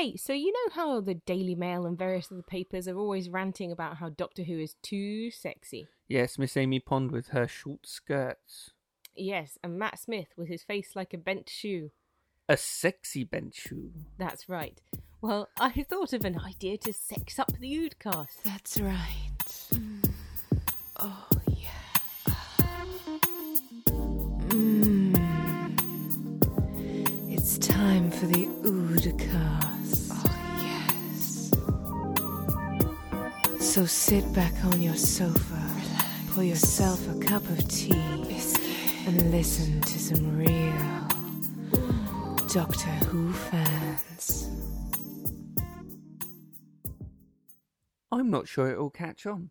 Hey, so you know how the Daily Mail and various other papers are always ranting about how Doctor Who is too sexy? Yes, Miss Amy Pond with her short skirts. Yes, and Matt Smith with his face like a bent shoe. A sexy bent shoe. That's right. Well, I thought of an idea to sex up the Oodcast. That's right. Oh, yeah. Mm. It's time for the Oodcast. So sit back on your sofa, pour yourself a cup of tea, and listen to some real Doctor Who fans. I'm not sure it'll catch on.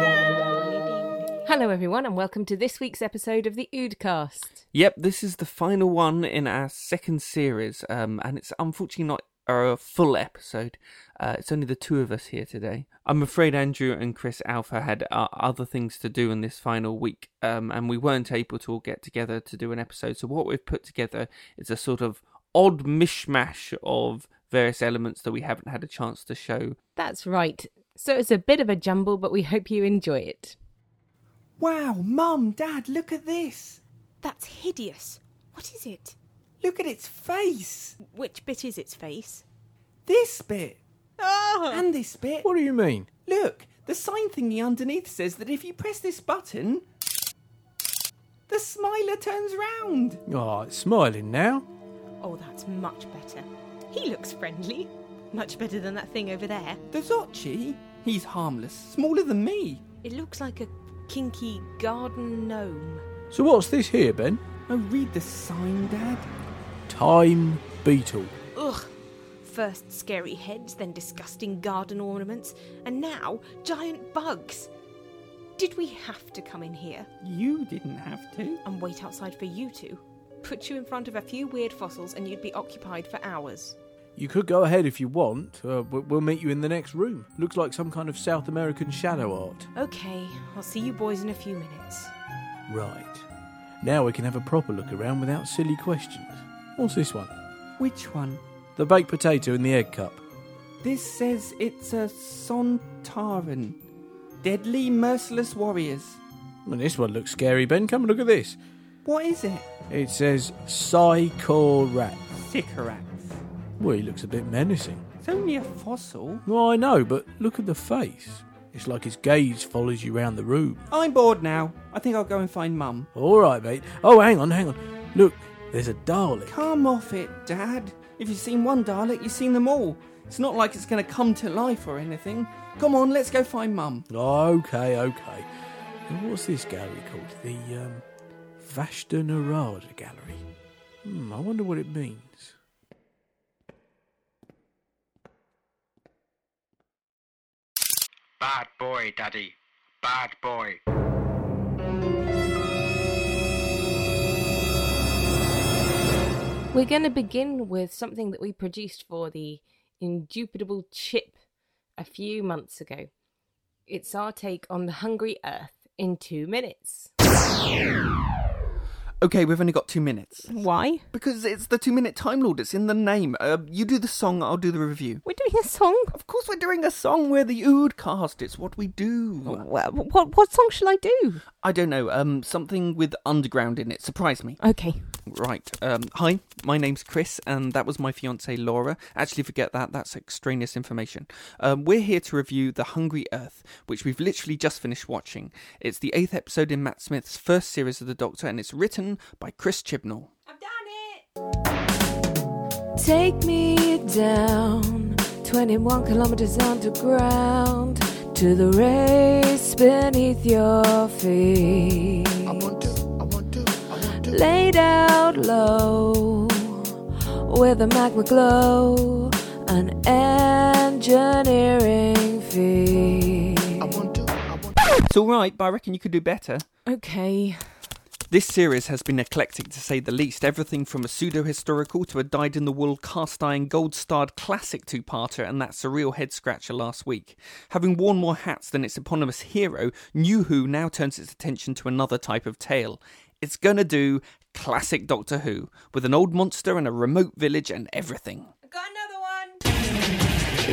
Hello, everyone, and welcome to this week's episode of the Oodcast. Yep, this is the final one in our second series, um, and it's unfortunately not a full episode. Uh, it's only the two of us here today. I'm afraid Andrew and Chris Alpha had uh, other things to do in this final week, um, and we weren't able to all get together to do an episode. So what we've put together is a sort of odd mishmash of various elements that we haven't had a chance to show. That's right. So it's a bit of a jumble, but we hope you enjoy it. Wow, Mum, Dad, look at this. That's hideous. What is it? Look at its face. Which bit is its face? This bit. Oh! And this bit. What do you mean? Look, the sign thingy underneath says that if you press this button, the smiler turns round. Oh, it's smiling now. Oh, that's much better. He looks friendly. Much better than that thing over there. The Zocci? He's harmless, smaller than me. It looks like a kinky garden gnome. So what's this here, Ben? Oh, read the sign, Dad. Time beetle. Ugh. First scary heads, then disgusting garden ornaments, and now giant bugs. Did we have to come in here You didn't have to. and wait outside for you two? Put you in front of a few weird fossils and you'd be occupied for hours. You could go ahead if you want. Uh, we- we'll meet you in the next room. Looks like some kind of South American shadow art. Okay, I'll see you boys in a few minutes. Right. Now we can have a proper look around without silly questions. What's this one? Which one? The baked potato in the egg cup. This says it's a Sontaran. Deadly, merciless warriors. Well, this one looks scary, Ben. Come and look at this. What is it? It says Psychorat. Sycorax. Well, he looks a bit menacing. It's only a fossil. Well, I know, but look at the face. It's like his gaze follows you round the room. I'm bored now. I think I'll go and find Mum. All right, mate. Oh, hang on, hang on. Look, there's a Dalek. Come off it, Dad. If you've seen one Dalek, you've seen them all. It's not like it's going to come to life or anything. Come on, let's go find Mum. Okay, okay. And what's this gallery called? The um, Vashta Nerada Gallery. Hmm, I wonder what it means. Bad boy, Daddy. Bad boy. We're going to begin with something that we produced for the Indubitable Chip a few months ago. It's our take on the Hungry Earth in two minutes. Okay, we've only got two minutes. Why? Because it's the two minute Time Lord, it's in the name. Uh, you do the song, I'll do the review. We're doing a song? Of course, we're doing a song. We're the Oodcast. It's what we do. Well, what, what song shall I do? I don't know. Um, something with underground in it. Surprise me. Okay. Right. Um, hi, my name's Chris, and that was my fiancee Laura. Actually, forget that. That's extraneous information. Um, we're here to review The Hungry Earth, which we've literally just finished watching. It's the eighth episode in Matt Smith's first series of The Doctor, and it's written by Chris Chibnall. I've done it! Take me down 21 kilometers underground to the race beneath your feet. I want to, I want to, I want to. Laid out low with a magma glow, an engineering feat. I want to, I want to. It's all right, but I reckon you could do better. Okay. This series has been eclectic to say the least. Everything from a pseudo historical to a dyed in the wool cast iron gold starred classic two parter and that surreal head scratcher last week. Having worn more hats than its eponymous hero, New Who now turns its attention to another type of tale. It's gonna do classic Doctor Who, with an old monster and a remote village and everything. Got another one.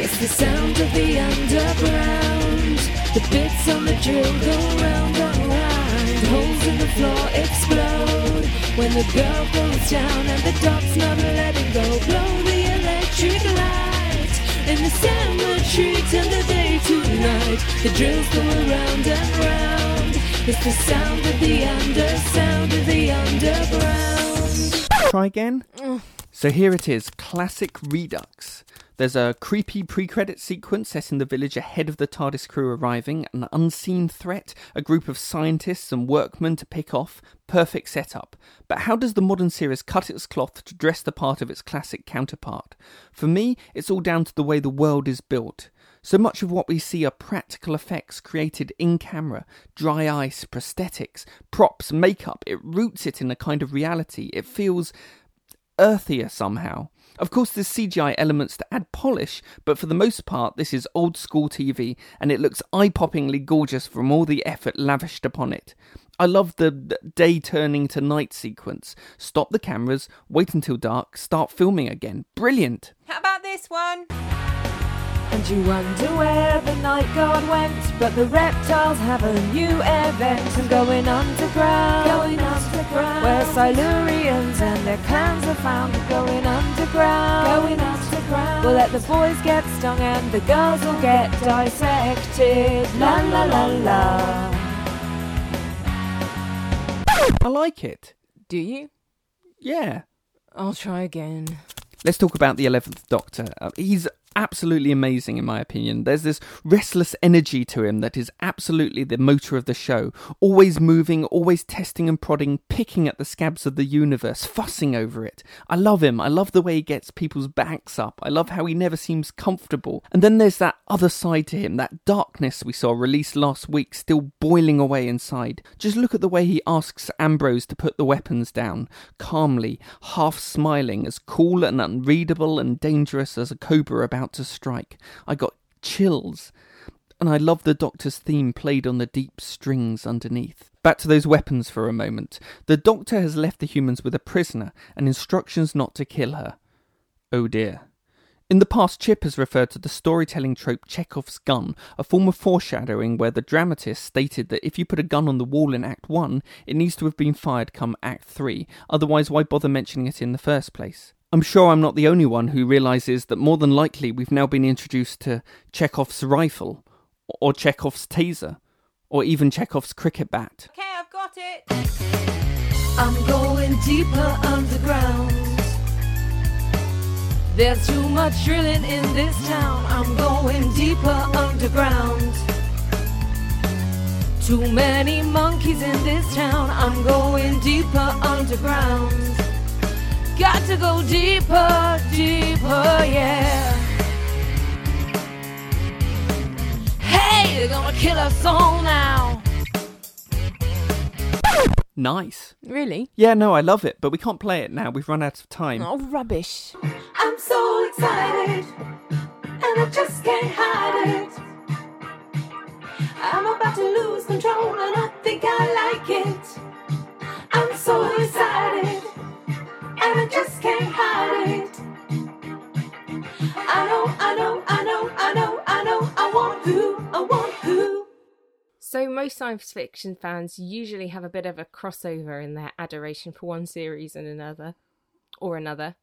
It's the sound of the underground. The bits on the drill go round and round. Holes in the floor explode when the girl goes down and the dog's not letting go. Blow the electric light in the turn the day to night. The drills go around and round. It's the sound of the under sound of the underground. Try again? Mm. So here it is classic Redux. There's a creepy pre credit sequence set in the village ahead of the TARDIS crew arriving, an unseen threat, a group of scientists and workmen to pick off. Perfect setup. But how does the modern series cut its cloth to dress the part of its classic counterpart? For me, it's all down to the way the world is built. So much of what we see are practical effects created in camera, dry ice, prosthetics, props, makeup. It roots it in a kind of reality. It feels earthier somehow. Of course, there's CGI elements to add polish, but for the most part, this is old school TV, and it looks eye poppingly gorgeous from all the effort lavished upon it. I love the day turning to night sequence. Stop the cameras, wait until dark, start filming again. Brilliant! How about this one? And you wonder where the night guard went, but the reptiles have a new event. I'm going underground, going underground, where Silurians and their clans are found. Going underground, going underground. We'll let the boys get stung and the girls will get dissected. La la la la. I like it. Do you? Yeah. I'll try again. Let's talk about the 11th Doctor. Uh, he's absolutely amazing, in my opinion. There's this restless energy to him that is absolutely the motor of the show. Always moving, always testing and prodding, picking at the scabs of the universe, fussing over it. I love him. I love the way he gets people's backs up. I love how he never seems comfortable. And then there's that other side to him, that darkness we saw released last week, still boiling away inside. Just look at the way he asks Ambrose to put the weapons down, calmly, half smiling, as cool and unreadable and dangerous as a cobra about to strike. I got chills. And I love the Doctor's theme played on the deep strings underneath. Back to those weapons for a moment. The Doctor has left the humans with a prisoner and instructions not to kill her. Oh dear. In the past, Chip has referred to the storytelling trope Chekhov's gun, a form of foreshadowing where the dramatist stated that if you put a gun on the wall in Act 1, it needs to have been fired come Act 3, otherwise, why bother mentioning it in the first place? I'm sure I'm not the only one who realizes that more than likely we've now been introduced to Chekhov's rifle, or Chekhov's taser, or even Chekhov's cricket bat. Okay, I've got it. I'm going deeper underground. There's too much drilling in this town. I'm going deeper underground. Too many monkeys in this town. I'm going deeper underground. Got to go deeper, deeper, yeah. Hey, they're gonna kill us all now. Nice. Really? Yeah, no, I love it, but we can't play it now. We've run out of time. Oh, rubbish. I'm so excited, and I just can't hide it. I'm about to lose control, and I think I like it. I'm so excited, and I just can't hide it. I know, I know, I know, I know, I know, I want who, I want who. So, most science fiction fans usually have a bit of a crossover in their adoration for one series and another, or another.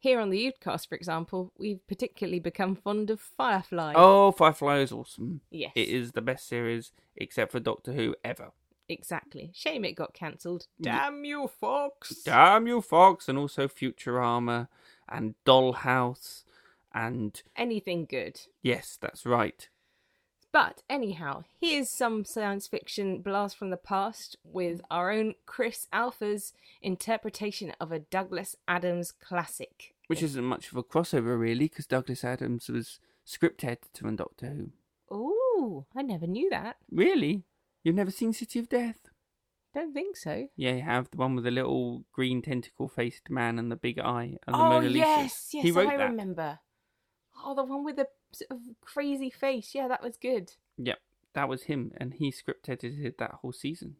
Here on the Oodcast, for example, we've particularly become fond of Firefly. Oh, Firefly is awesome. yes, It is the best series, except for Doctor Who, ever. Exactly. Shame it got cancelled. Damn you, Fox! Damn you, Fox, and also Futurama, and Dollhouse, and Anything good. yes, that's right. But anyhow, here's some science fiction blast from the past with our own Chris Alpha's interpretation of a Douglas Adams classic. Which isn't much of a crossover, really, because Douglas Adams was script editor on Doctor Who. Ooh, I never knew that. Really? You've never seen City of Death? Don't think so. Yeah, you have the one with the little green tentacle faced man and the big eye and the oh Mona Lisa. yes, yes, he wrote I that. remember. Oh, the one with the sort of crazy face. Yeah, that was good. Yep, that was him, and he script edited that whole season.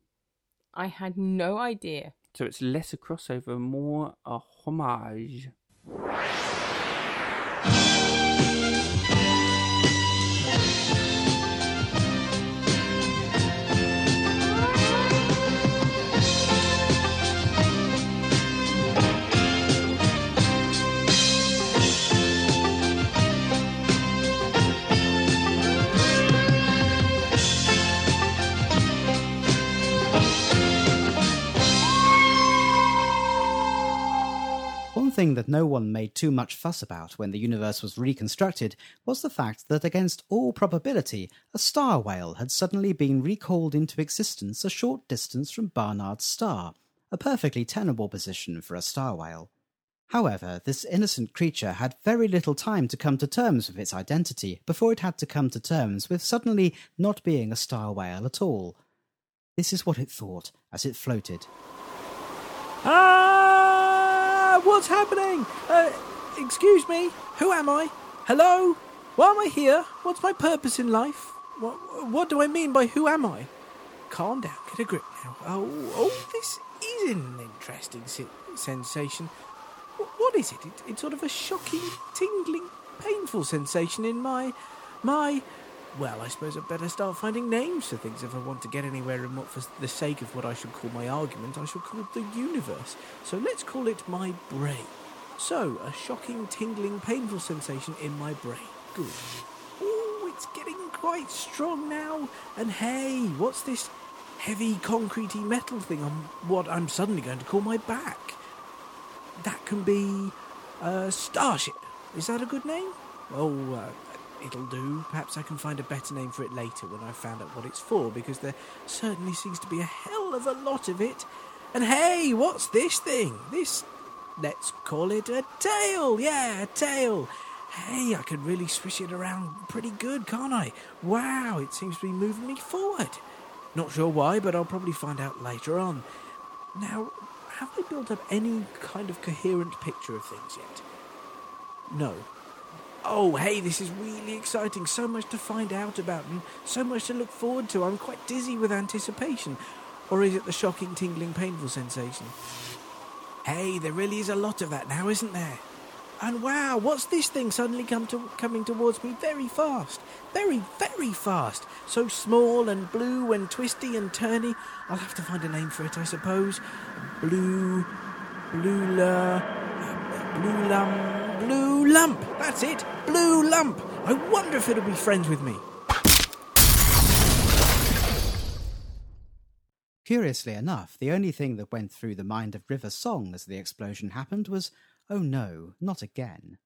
I had no idea. So it's less a crossover, more a homage. One thing that no one made too much fuss about when the universe was reconstructed was the fact that, against all probability, a star whale had suddenly been recalled into existence a short distance from Barnard's star, a perfectly tenable position for a star whale. However, this innocent creature had very little time to come to terms with its identity before it had to come to terms with suddenly not being a star whale at all. This is what it thought as it floated. Ah, what's happening? Uh, excuse me, who am I? Hello? Why am I here? What's my purpose in life? What, what do I mean by who am I? Calm down, get a grip now. Oh, oh this is an interesting se- sensation. Wh- What is it? it? It's sort of a shocking, tingling, painful sensation in my, my. Well, I suppose I'd better start finding names for things if I want to get anywhere in what, for the sake of what I should call my argument, I shall call the universe. So let's call it my brain. So, a shocking, tingling, painful sensation in my brain. Good. Oh, it's getting quite strong now. And hey, what's this heavy, concretey metal thing on what I'm suddenly going to call my back? That can be a starship. Is that a good name? Oh, uh, it'll do. Perhaps I can find a better name for it later when I've found out what it's for, because there certainly seems to be a hell of a lot of it. And hey, what's this thing? This, let's call it a tail. Yeah, a tail. Hey, I can really swish it around pretty good, can't I? Wow, it seems to be moving me forward. Not sure why, but I'll probably find out later on. Now, have I built up any kind of coherent picture of things yet? No. Oh, hey, this is really exciting. So much to find out about and so much to look forward to. I'm quite dizzy with anticipation. Or is it the shocking, tingling, painful sensation? Hey, there really is a lot of that now, isn't there? And wow, what's this thing suddenly come to, coming towards me very fast? Very, very fast. So small and blue and twisty and turny. I'll have to find a name for it, I suppose. Blue. Blue la. Blue lump. That's it. Blue lump. I wonder if it'll be friends with me. Curiously enough, the only thing that went through the mind of River Song as the explosion happened was, oh no, not again.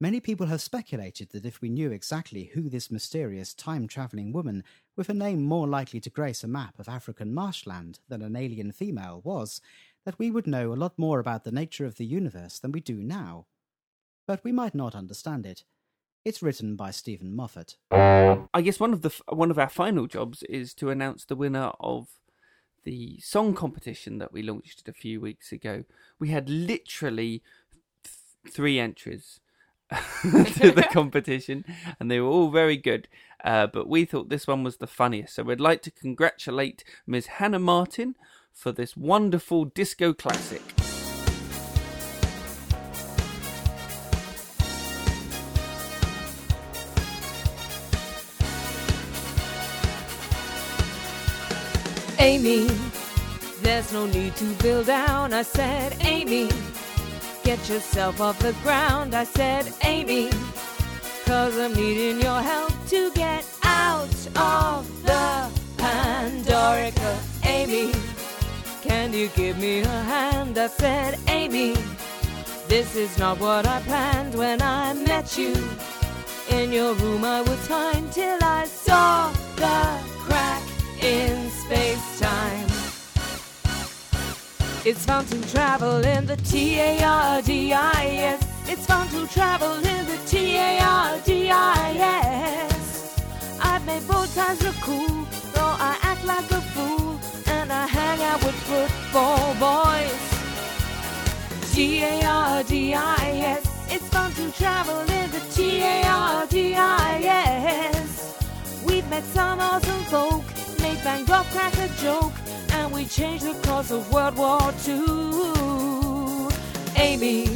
Many people have speculated that if we knew exactly who this mysterious time travelling woman, with a name more likely to grace a map of African marshland than an alien female, was, that we would know a lot more about the nature of the universe than we do now. But we might not understand it. It's written by Steven Moffat. I guess one of the one of our final jobs is to announce the winner of the song competition that we launched a few weeks ago. We had literally th- three entries to the competition, and they were all very good. Uh, but we thought this one was the funniest, so we'd like to congratulate Ms. Hannah Martin for this wonderful disco classic. Amy, there's no need to build down. I said, Amy, get yourself off the ground. I said, Amy, cause I'm needing your help to get out of the Pandorica. Amy, can you give me a hand? I said, Amy, this is not what I planned when I met you. In your room, I was fine till I saw the crack in It's fun to travel in the T A R D I S. It's fun to travel in the T A R D I S. I've made both times look cool, though I act like a fool and I hang out with football boys. T A R D I S. It's fun to travel in the T A R D I S. We've met some awesome folk, made Van Gogh crack a joke, and we changed the course of World War II. Amy,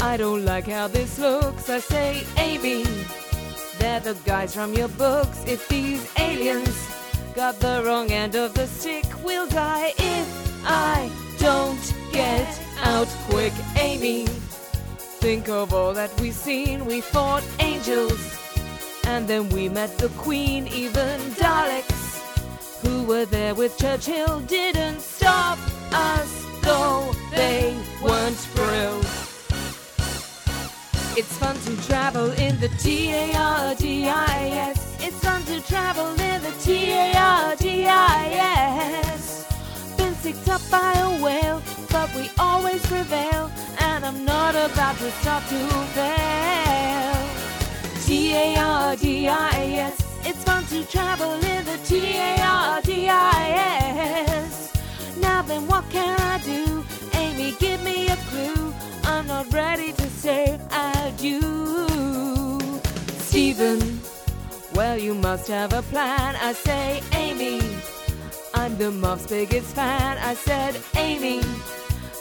I don't like how this looks. I say, Amy, they're the guys from your books. If these aliens got the wrong end of the stick, we'll die if I don't get out quick. Amy, think of all that we've seen. We fought angels, and then we met the Queen. Even Daleks, who were there with Churchill, didn't stop us, though they weren't thrilled. It's fun to travel in the T-A-R-D-I-S. It's fun to travel in the T-A-R-D-I-S. Been sicked up by a whale, but we always prevail. And I'm not about to start to fail. T-A-R-D-I-S. It's fun to travel in the T-A-R-D-I-S. Now then, what can I do? Amy, give me a clue. I'm not ready to say adieu. Steven, well, you must have a plan. I say, Amy, I'm the Moff's biggest fan. I said, Amy,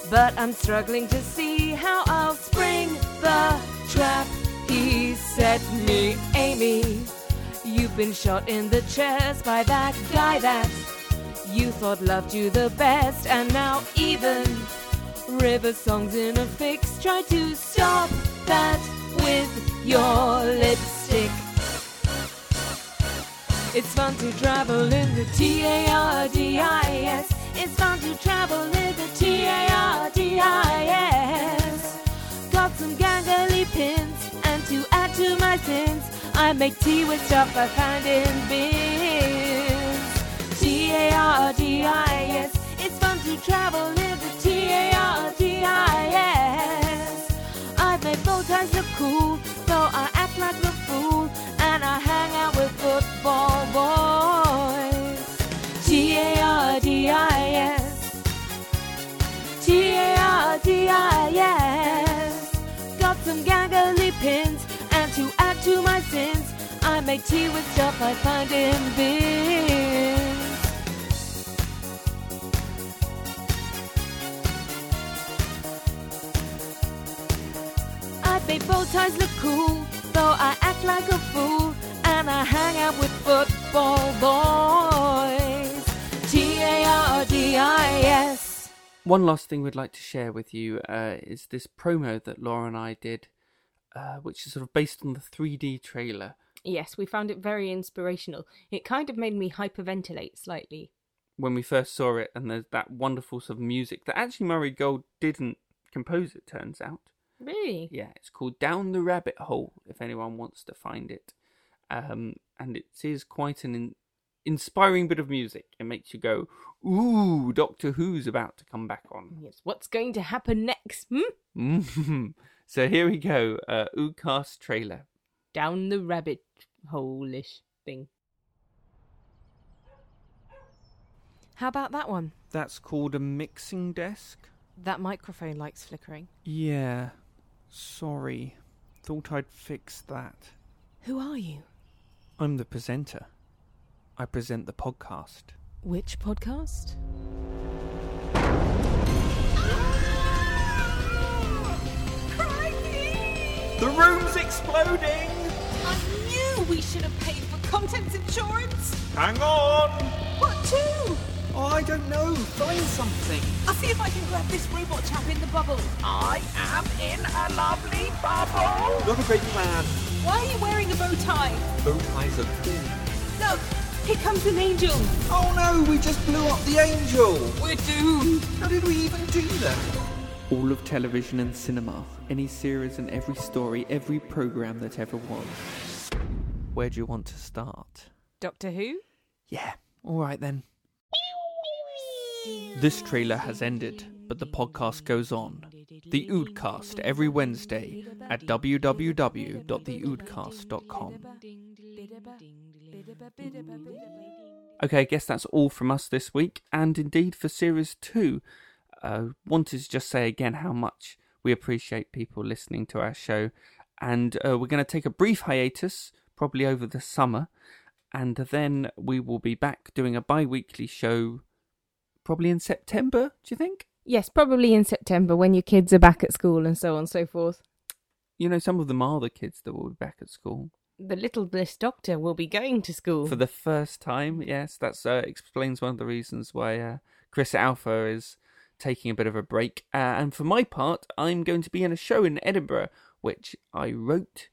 but I'm struggling to see how I'll spring the trap. He set me, Amy. Been shot in the chest by that guy that you thought loved you the best, and now even River songs in a fix. Try to stop that with your lipstick. It's fun to travel in the T-A-R-D-I-S. It's fun to travel in the T-A-R-D-I-S. I make tea with stuff I find in bins. T-A-R-D-I-S. It's fun to travel in the T-A-R-D-I-S. I've made bow ties look cool, though I act like a fool, and I hang out with football boys. T-A-R-D-I-S. T-A-R-D-I-S. Got some gangly pins, to my sins, I make tea with stuff I find in bins. I make bow ties look cool, though I act like a fool, and I hang out with football boys. T-A-R-D-I-S. One last thing we'd like to share with you uh, is this promo that Laura and I did, uh, which is sort of based on the 3D trailer. Yes, we found it very inspirational. It kind of made me hyperventilate slightly. when we first saw it, and there's that wonderful sort of music that actually Murray Gold didn't compose. It turns out, Really? yeah, it's called "Down the Rabbit Hole." If anyone wants to find it, um, and it is quite an in- inspiring bit of music. It makes you go, "Ooh, Doctor Who's about to come back on." Yes. What's going to happen next? Hmm? So here we go, uh, Oodcast trailer. Down the rabbit hole-ish thing. How about that one? That's called a mixing desk. That microphone likes flickering. Yeah, sorry. Thought I'd fix that. Who are you? I'm the presenter. I present the podcast. Which podcast? The room's exploding! I knew we should have paid for contents insurance. Hang on! What to? Oh, I don't know. Find something. I'll see if I can grab this robot chap in the bubble. I am in a lovely bubble. Not a great plan. Why are you wearing a bow tie? Bow ties are cool. Look, here comes an angel. Oh no, we just blew up the angel. We're doomed. How did we even do that? All of television and cinema, any series and every story, every program that ever was. Where do you want to start? Doctor Who? Yeah, all right then. This trailer has ended, but the podcast goes on. The Oodcast every Wednesday at www.theoodcast.com. Okay, I guess that's all from us this week, and indeed for series two. Uh, wanted to just say again how much we appreciate people listening to our show, and uh, we're going to take a brief hiatus, probably over the summer, and then we will be back doing a bi weekly show, probably in September, do you think? Yes, probably in September when your kids are back at school and so on and so forth. You know, some of them are the kids that will be back at school. The little bliss doctor will be going to school. For the first time, yes, that uh, explains one of the reasons why uh, Chris Alpha is taking a bit of a break. Uh, and for my part, I'm going to be in a show in Edinburgh, which I wrote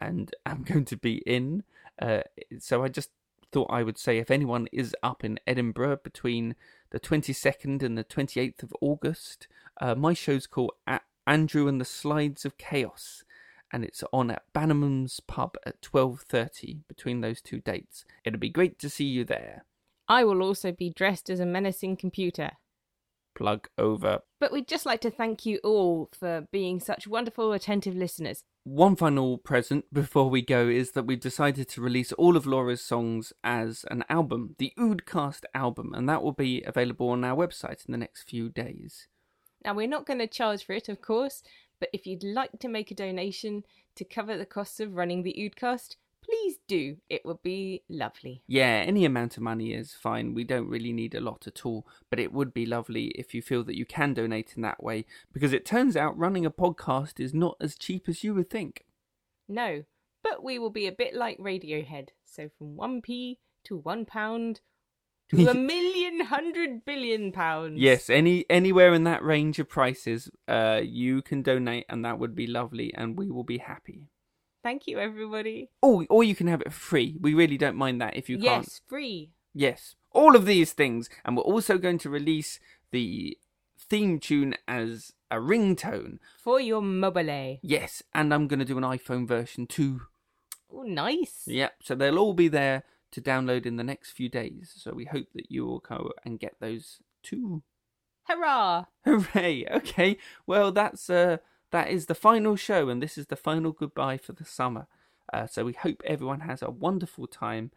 and am going to be in. Uh, so I just thought I would say if anyone is up in Edinburgh between the 22nd and the 28th of August, uh, my show's called Andrew and the Slides of Chaos. And it's on at Bannerman's Pub at 12.30 between those two dates. It'll be great to see you there. I will also be dressed as a menacing computer. Plug over. But we'd just like to thank you all for being such wonderful, attentive listeners. One final present before we go is that we've decided to release all of Laura's songs as an album, the Oodcast album, and that will be available on our website in the next few days. Now, we're not going to charge for it, of course, but if you'd like to make a donation to cover the costs of running the Oodcast, please do. It would be lovely. Yeah, any amount of money is fine. We don't really need a lot at all, but it would be lovely if you feel that you can donate in that way because it turns out running a podcast is not as cheap as you would think. No, but we will be a bit like Radiohead. So from 1p to 1 pound to a million hundred billion pounds. Yes, any anywhere in that range of prices, uh, you can donate, and that would be lovely, and we will be happy. Thank you, everybody. Oh, or you can have it for free. We really don't mind that if you can't. yes, free. Yes, all of these things, and we're also going to release the theme tune as a ringtone. For your mobile. Yes, and I'm going to do an iPhone version too. Oh, nice. Yep, so they'll all be there to download in the next few days. So we hope that you will go and get those too. Hurrah! Hooray! Okay, well that's uh that is the final show, and this is the final goodbye for the summer. Uh, so we hope everyone has a wonderful time.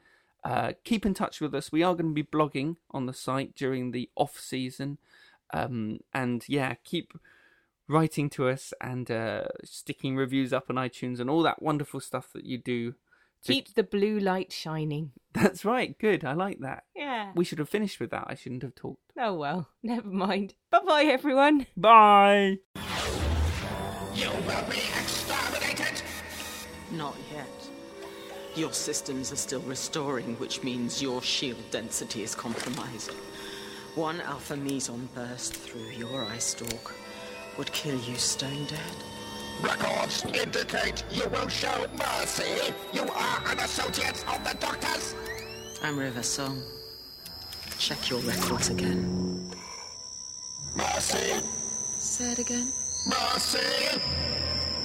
Uh, keep in touch with us. We are going to be blogging on the site during the off season, um, and yeah, keep writing to us and uh, sticking reviews up on iTunes and all that wonderful stuff that you do. to- Keep the blue light shining. That's right. Good. I like that. Yeah. We should have finished with that. I shouldn't have talked. Oh, well, never mind. Bye bye, everyone. Bye. You will be exterminated! Not yet. Your systems are still restoring, which means your shield density is compromised. One alpha meson burst through your eye stalk would kill you stone dead. Records indicate you will show mercy. You are an associate of the Doctors. I'm River Song. Check your records again. Mercy, Say it again. Mercy.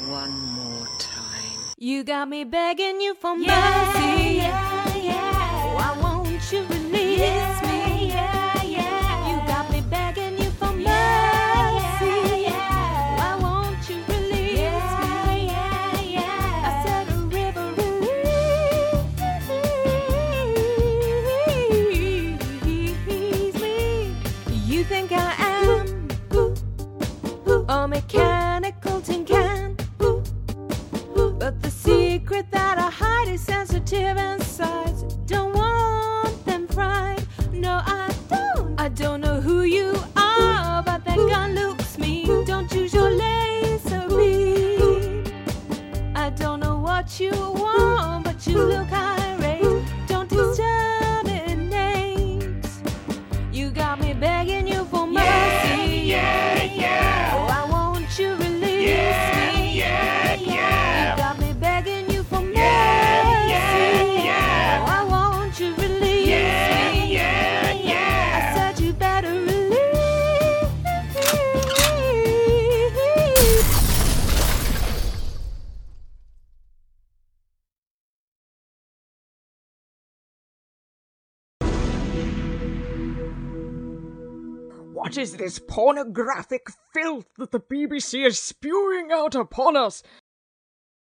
One more time. You got me begging you for mercy. Why Is this pornographic filth that the BBC is spewing out upon us?